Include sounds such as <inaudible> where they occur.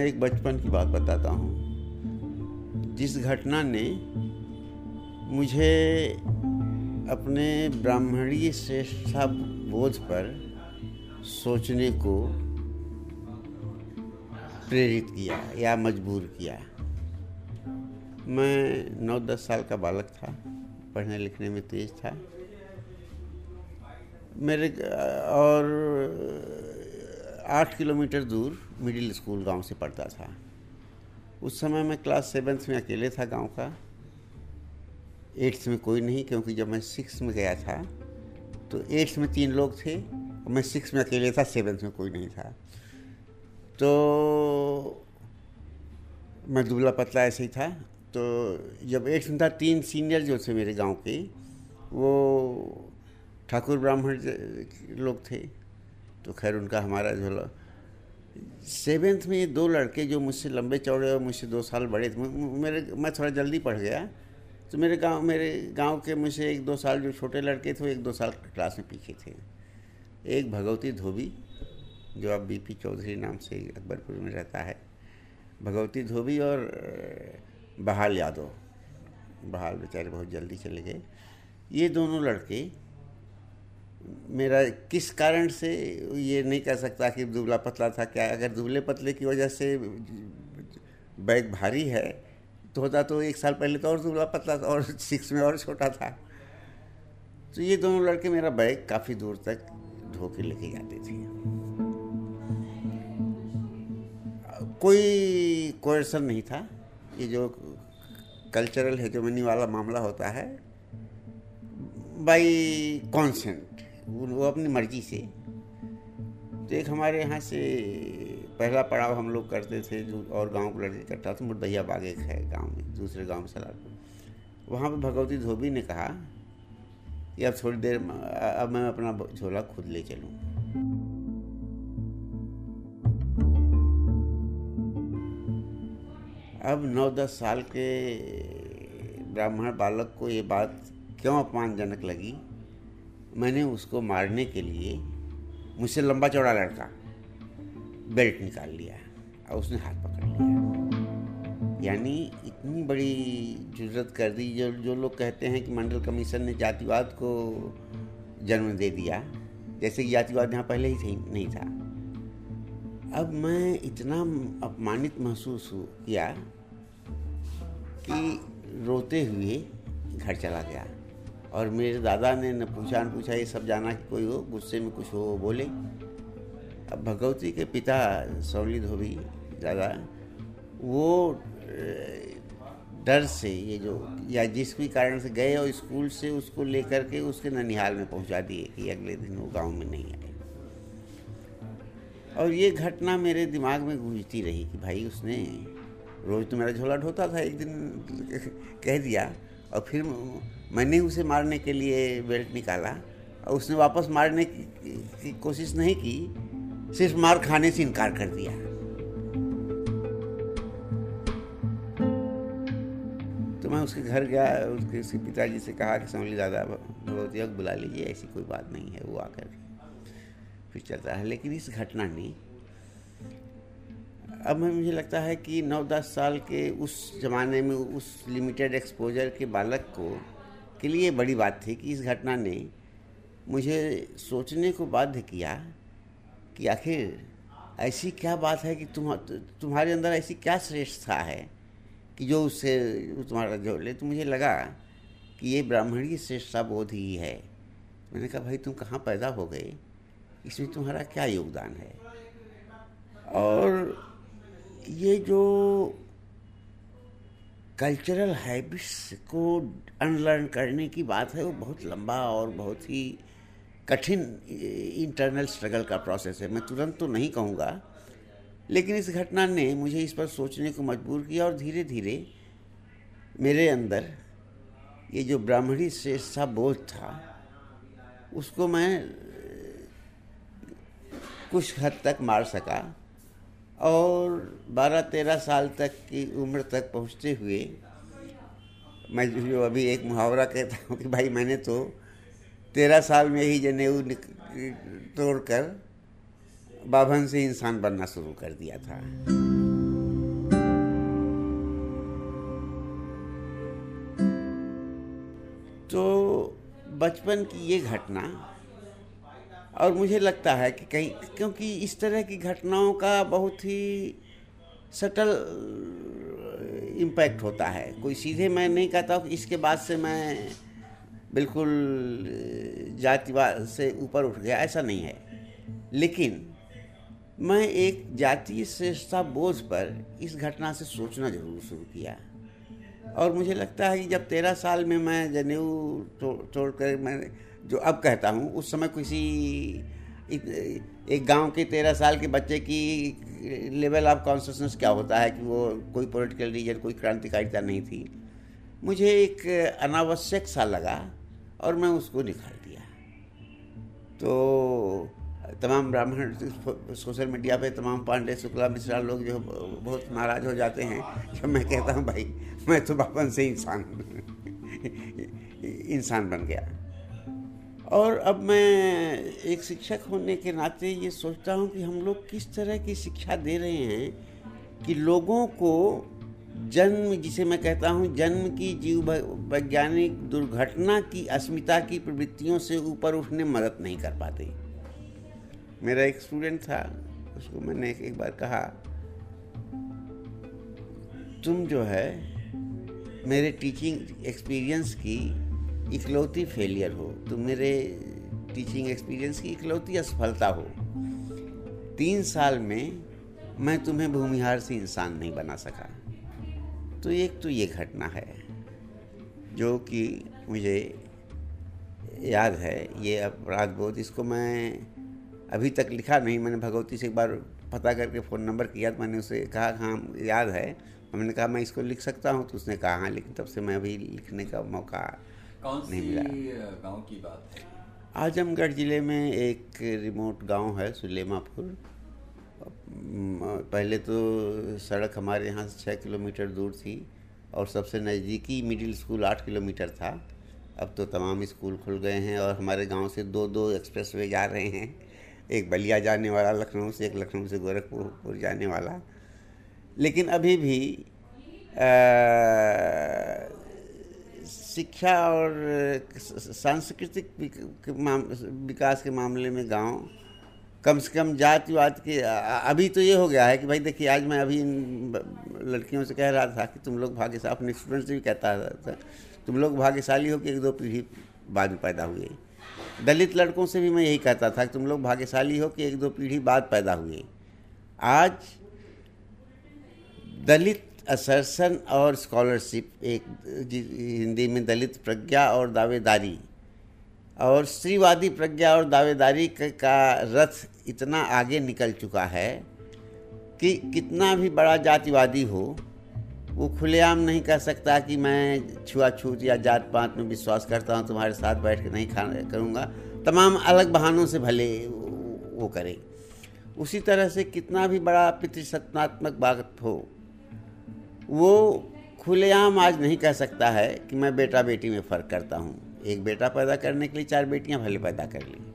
मैं एक बचपन की बात बताता हूँ। जिस घटना ने मुझे अपने ब्राह्मणीय श्रेष्ठता बोध पर सोचने को प्रेरित किया या मजबूर किया। मैं नौ दस साल का बालक था पढ़ने लिखने में तेज था। मेरे और आठ किलोमीटर दूर मिडिल स्कूल गाँव से पढ़ता था। उस समय मैं क्लास सेवन्थ में अकेले था गाँव का। एट्थ में कोई नहीं, क्योंकि जब मैं सिक्स में गया था तो एट्थ में तीन लोग थे और मैं सिक्स में अकेले था सेवन्थ में कोई नहीं था। तो मैं दुबला पतला ऐसे ही था। तो जब एट्थ में था, तीन सीनियर जो थे मेरे गाँव के, वो ठाकुर ब्राह्मण लोग थे। तो खैर उनका हमारा जो सेवेंथ में दो लड़के जो मुझसे लंबे चौड़े और मुझसे दो साल बड़े थे मेरे, मैं थोड़ा जल्दी पढ़ गया। तो मेरे गाँव मेरे गाँव के मुझसे एक दो साल जो छोटे लड़के थे, वो एक दो साल क्लास में पीछे थे। एक भगवती धोबी, जो अब बीपी चौधरी नाम से अकबरपुर में रहता है। भगवती धोबी और, बहाल यादव। बहाल बेचारे बहुत जल्दी चले गए। ये दोनों लड़के मेरा किस कारण से ये नहीं कह सकता कि दुबला पतला था? क्या अगर दुबले पतले की वजह से बैग भारी है तो होता तो एक साल पहले तो और दुबला पतला था और <laughs> सिक्स में और छोटा था। तो ये दोनों लड़के मेरा बैग काफ़ी दूर तक धो के लेके जाते थे। कोई कोर्सन नहीं था। ये जो कल्चरल हेजोमनी वाला मामला होता है बाई कॉन्सेंट वो अपनी मर्ज़ी से। तो एक हमारे यहाँ से पहला पड़ाव हम लोग करते थे, जो और गाँव के लड़के करता था मुर्दैया बाग एक है गाँव में, दूसरे गाँव में सलारपुर। वहाँ पर भगवती धोबी ने कहा कि अब थोड़ी देर अब मैं अपना झोला खुद ले चलूँ। अब नौ दस साल के ब्राह्मण बालक को ये बात क्यों अपमानजनक लगी? मैंने उसको मारने के लिए मुझसे लंबा चौड़ा लड़का बेल्ट निकाल लिया और उसने हाथ पकड़ लिया यानी इतनी बड़ी ज़रूरत कर दी। जो जो लोग कहते हैं कि मंडल कमीशन ने जातिवाद को जन्म दे दिया, जैसे कि जातिवाद यहाँ पहले ही नहीं था। अब मैं इतना अपमानित महसूस किया कि रोते हुए घर चला गया। और मेरे दादा ने न पूछा न पूछा, ये सब जाना कि कोई हो? गुस्से में कुछ हो? बोले, अब भगवती के पिता सौली धोबी दादा। वो डर से ये जो, या जिस भी कारण से गए और स्कूल से उसको लेकर के उसके ननिहाल में पहुँचा दिए कि अगले दिन वो गाँव में नहीं आए। और ये घटना मेरे दिमाग में गूंजती रही कि भाई उसने, रोज़ तो मेरा झोला ढोता था, एक दिन कह दिया और फिर मैंने उसे मारने के लिए बेल्ट निकाला और उसने वापस मारने की, कोशिश नहीं की सिर्फ़ मार खाने से इनकार कर दिया। तो मैं उसके घर गया उसके उसके पिताजी से कहा कि समझ दादा भगवती बुला लीजिए ऐसी कोई बात नहीं है वो आकर फिर चलता है लेकिन इस घटना ने अब मुझे लगता है कि नौ दस साल के उस ज़माने में, उस लिमिटेड एक्सपोजर के बालक को, के लिए बड़ी बात थी कि इस घटना ने मुझे सोचने को बाध्य किया कि आखिर ऐसी क्या बात है कि तुम, तुम्हारे अंदर ऐसी क्या श्रेष्ठता है कि जो उससे तुम्हारा जोड़ ले तो मुझे लगा कि ये ब्राह्मणी श्रेष्ठता बोध ही है। मैंने कहा, भाई, तुम कहाँ पैदा हो गए? इसमें तुम्हारा क्या योगदान है? और ये जो कल्चरल हैबिट्स को अनलर्न करने की बात है, वो बहुत लंबा और बहुत ही कठिन इंटरनल स्ट्रगल का प्रोसेस है। मैं तुरंत तो नहीं कहूँगा, लेकिन इस घटना ने मुझे इस पर सोचने को मजबूर किया और धीरे धीरे मेरे अंदर ये जो ब्राह्मणी श्रेष्ठा बोध था, उसको मैं कुछ हद तक मार सका। और 12-13 साल तक की उम्र तक पहुँचते हुए, मैं जो अभी एक मुहावरा कहता हूँ कि भाई मैंने तो तेरह साल में ही जनेऊ तोड़ कर बाभन से इंसान बनना शुरू कर दिया था। तो बचपन की ये घटना और मुझे लगता है कि कहीं, क्योंकि इस तरह की घटनाओं का बहुत ही सटल इम्पैक्ट होता है। कोई सीधे मैं नहीं कहता कि इसके बाद से मैं बिल्कुल जातिवाद से ऊपर उठ गया, ऐसा नहीं है। लेकिन मैं एक जातीय श्रेष्ठता बोझ पर इस घटना से सोचना ज़रूर शुरू किया। और मुझे लगता है कि जब तेरह साल में मैं जनेऊ तोड़ कर मैं जो अब कहता हूँ, उस समय किसी एक गाँव के तेरह साल के बच्चे की लेवल ऑफ़ कॉन्शसनेस क्या होता है कि वो कोई पॉलिटिकल रीजन कोई क्रांतिकारिता नहीं थी। मुझे एक अनावश्यक सा लगा और मैं उसको निकाल दिया। तो तमाम ब्राह्मण, सोशल मीडिया पे तमाम पांडे, शुक्ला, मिश्रा लोग जो बहुत नाराज़ हो जाते हैं जब मैं कहता हूँ, भाई, मैं तो बापन से इंसान इंसान बन गया। और अब मैं एक शिक्षक होने के नाते ये सोचता हूँ कि हम लोग किस तरह की शिक्षा दे रहे हैं कि लोगों को जन्म, जिसे मैं कहता हूँ, जन्म की जीव वैज्ञानिक दुर्घटना की, अस्मिता की प्रवृत्तियों से ऊपर उठने मदद नहीं कर पाते। मेरा एक स्टूडेंट था, उसको मैंने एक बार कहा, तुम जो है, मेरे टीचिंग एक्सपीरियंस की इकलौती फेलियर हो तुम मेरे टीचिंग एक्सपीरियंस की इकलौती असफलता हो। तीन साल में मैं तुम्हें भूमिहार से इंसान नहीं बना सका। तो एक तो ये घटना है, जो कि मुझे याद है, ये अपराध बोध, इसको मैं अभी तक लिखा नहीं, मैंने भगवती से एक बार पता करके फ़ोन नंबर किया तो मैंने उसे कहा हाँ याद है। मैंने कहा, मैं इसको लिख सकता हूँ। तो उसने कहा हाँ लेकिन तब से मैं अभी लिखने का मौका कौन नहीं मिला। गाँव की बात है? आजमगढ़ ज़िले में एक रिमोट गाँव है सुलेमापुर। पहले तो सड़क हमारे यहाँ से छः किलोमीटर दूर थी और सबसे नज़दीकी मिडिल स्कूल आठ किलोमीटर था। अब तो तमाम स्कूल खुल गए हैं और हमारे गाँव से दो दो एक्सप्रेस वे जा रहे हैं। एक बलिया जाने वाला लखनऊ से एक लखनऊ से गोरखपुर जाने वाला। लेकिन अभी भी शिक्षा और सांस्कृतिक विकास के मामले में गाँव, कम से कम जातिवाद के अभी तो ये हो गया है कि भाई देखिए, आज मैं अभी इन लड़कियों से कह रहा था कि तुम लोग भाग्यशाली, अपने स्टूडेंट से भी कहता था तुम लोग भाग्यशाली हो कि एक दो पीढ़ी बाद में पैदा हुए दलित लड़कों से भी मैं यही कहता था कि तुम लोग भाग्यशाली हो कि एक दो पीढ़ी बाद पैदा हुए आज दलित असरसन और स्कॉलरशिप, एक हिंदी में दलित प्रज्ञा और दावेदारी। और स्त्रीवादी प्रज्ञा और दावेदारी का रथ इतना आगे निकल चुका है कि कितना भी बड़ा जातिवादी हो, वो खुलेआम नहीं कह सकता कि मैं छुआछूत या जात पात में विश्वास करता हूँ, तुम्हारे साथ बैठ के नहीं खा करूँगा। तमाम अलग बहानों से भले वो करे। उसी तरह से कितना भी बड़ा पितृसत्तात्मक बात हो वो खुलेआम आज नहीं कह सकता है कि मैं बेटा बेटी में फ़र्क करता हूँ। एक बेटा पैदा करने के लिए चार बेटियाँ भले पैदा कर ली।